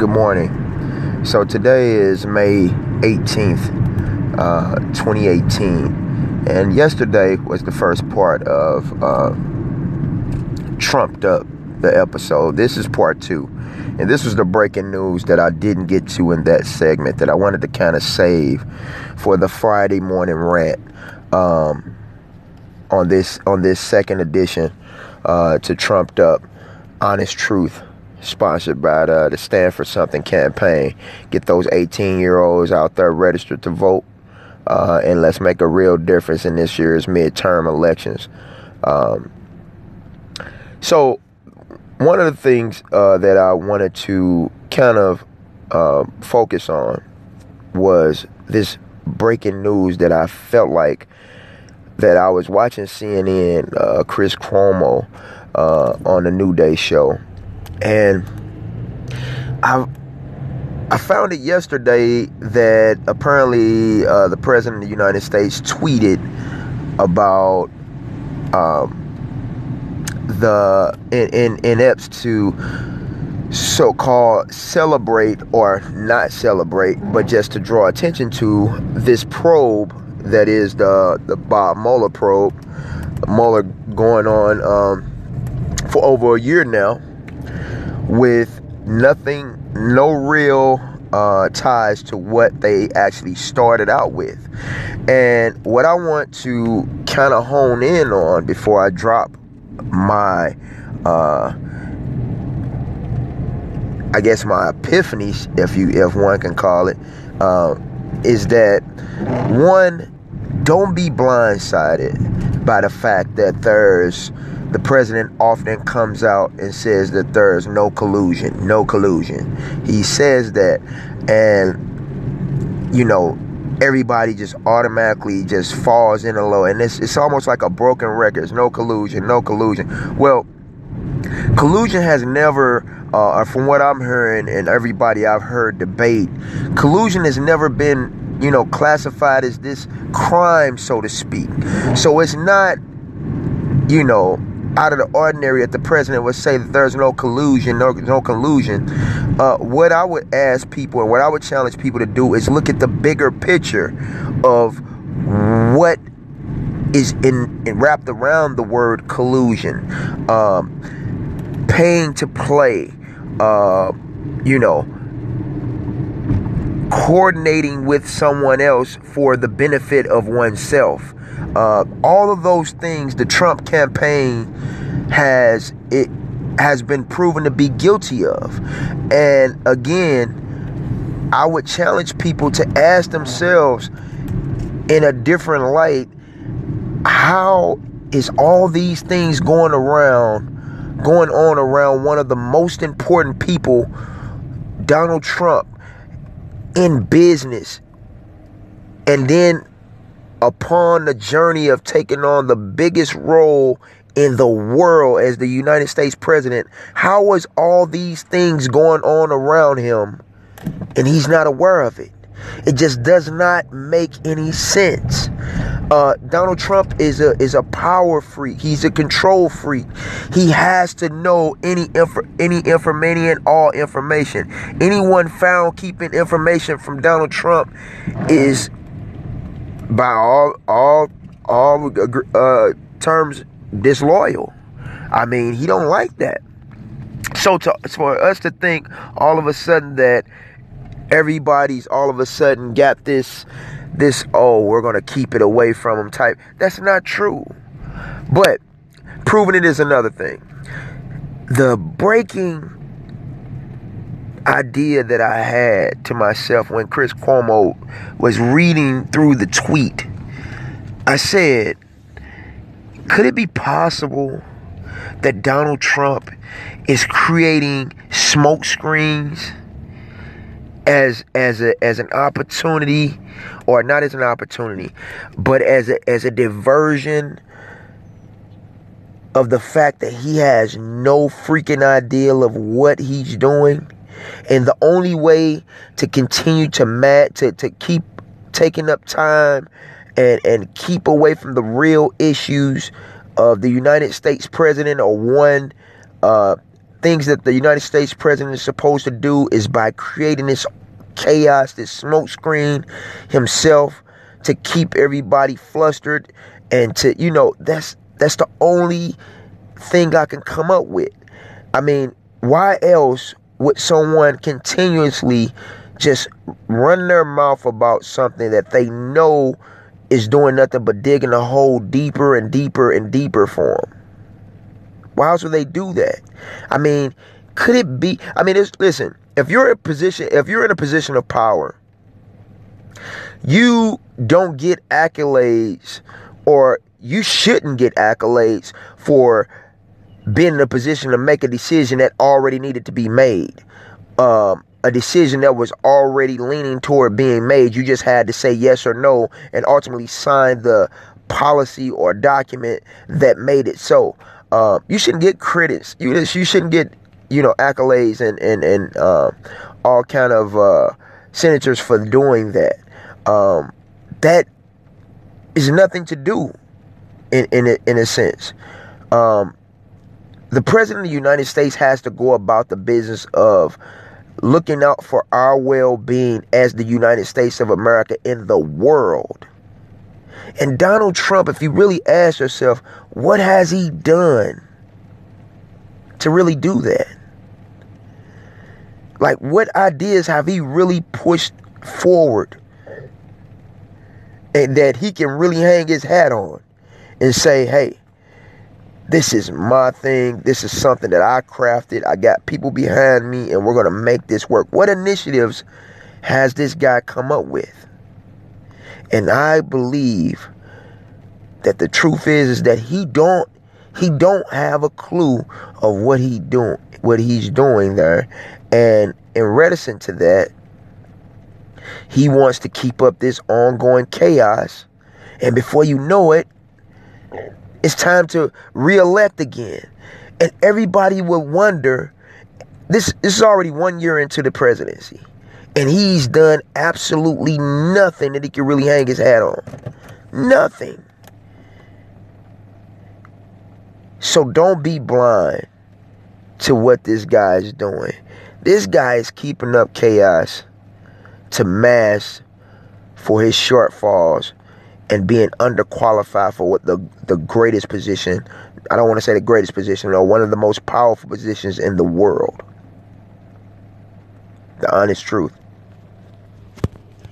Good morning. So today is May 18th, uh, 2018. And yesterday was the first part of uh, Trumped Up, the episode. This is part two. And this was the breaking news that I didn't get to in that segment that I wanted to kind of save for the Friday morning rant um, on this on this second edition uh, to Trumped Up Honest Truth sponsored by the, the Stand for Something campaign. Get those 18 year olds out there registered to vote. Uh, and let's make a real difference in this year's midterm elections. Um, so, one of the things uh, that I wanted to kind of uh, focus on was this breaking news that I felt like that I was watching CNN, uh, Chris Cuomo uh, on the New Day show and I I found it yesterday that apparently uh, the president of the United States tweeted about um, the in, in inepts to so-called celebrate or not celebrate, but just to draw attention to this probe that is the the Bob Mueller probe. Mueller going on um, for over a year now with nothing, no real uh, ties to what they actually started out with. And what I want to kind of hone in on before I drop my, uh, I guess my epiphanies, if you if one can call it, uh, is that one, don't be blindsided by the fact that there's the president often comes out and says that there is no collusion, no collusion. He says that, and you know, everybody just automatically just falls in a low, and it's it's almost like a broken record. There's no collusion, no collusion. Well, collusion has never, uh, from what I'm hearing and everybody I've heard debate, collusion has never been you know, classified as this crime, so to speak. So it's not, you know, out of the ordinary that the president would say that there's no collusion, no, no collusion. Uh, what I would ask people and what I would challenge people to do is look at the bigger picture of what is in, in wrapped around the word collusion, um, paying to play, uh, you know, coordinating with someone else for the benefit of oneself. Uh, all of those things the Trump campaign has it has been proven to be guilty of. And again, I would challenge people to ask themselves in a different light, how is all these things going around going on around one of the most important people, Donald Trump, in business? And then upon the journey of taking on the biggest role in the world as the United States president, how was all these things going on around him and he's not aware of it? It just does not make any sense. Uh, Donald Trump is a is a power freak. He's a control freak. He has to know any inf- any information, all information. Anyone found keeping information from Donald Trump is by all all all uh, terms disloyal. I mean, he don't like that. So to, for us to think all of a sudden that everybody's all of a sudden got this this oh we're gonna keep it away from him type that's not true. But proving it is another thing. The breaking idea that I had to myself when Chris Cuomo was reading through the tweet. I said, could it be possible that Donald Trump is creating smoke screens as as a as an opportunity or not as an opportunity, but as a as a diversion of the fact that he has no freaking idea of what he's doing. And the only way to continue to mat to, to keep taking up time and, and keep away from the real issues of the United States president or one uh, things that the United States president is supposed to do is by creating this chaos, this smokescreen himself to keep everybody flustered and to you know that's that's the only thing I can come up with. I mean, why else would someone continuously just run their mouth about something that they know is doing nothing but digging a hole deeper and deeper and deeper for them? Why else would they do that? I mean, could it be? I mean, it's, listen. If you're in a position, if you're in a position of power, you don't get accolades, or you shouldn't get accolades for being in a position to make a decision that already needed to be made. Um, a decision that was already leaning toward being made. You just had to say yes or no and ultimately sign the policy or document that made it so. Uh, you shouldn't get critics. You you shouldn't get you know accolades and and and uh, all kind of uh, senators for doing that. Um, that is nothing to do in in a, in a sense. Um, the president of the United States has to go about the business of looking out for our well-being as the United States of America in the world. And Donald Trump, if you really ask yourself, what has he done to really do that? Like, what ideas have he really pushed forward and that he can really hang his hat on and say, hey, this is my thing. This is something that I crafted. I got people behind me, and we're going to make this work. What initiatives has this guy come up with? And I believe that the truth is is that he don't he don't have a clue of what he doing what he's doing there. And in reticent to that, he wants to keep up this ongoing chaos. And before you know it, it's time to re-elect again. And everybody would wonder, this, this is already one year into the presidency. And he's done absolutely nothing that he can really hang his hat on. Nothing. So don't be blind to what this guy is doing. This guy is keeping up chaos to mask for his shortfalls and being underqualified for what the the greatest position I don't want to say the greatest position or one of the most powerful positions in the world. The honest truth.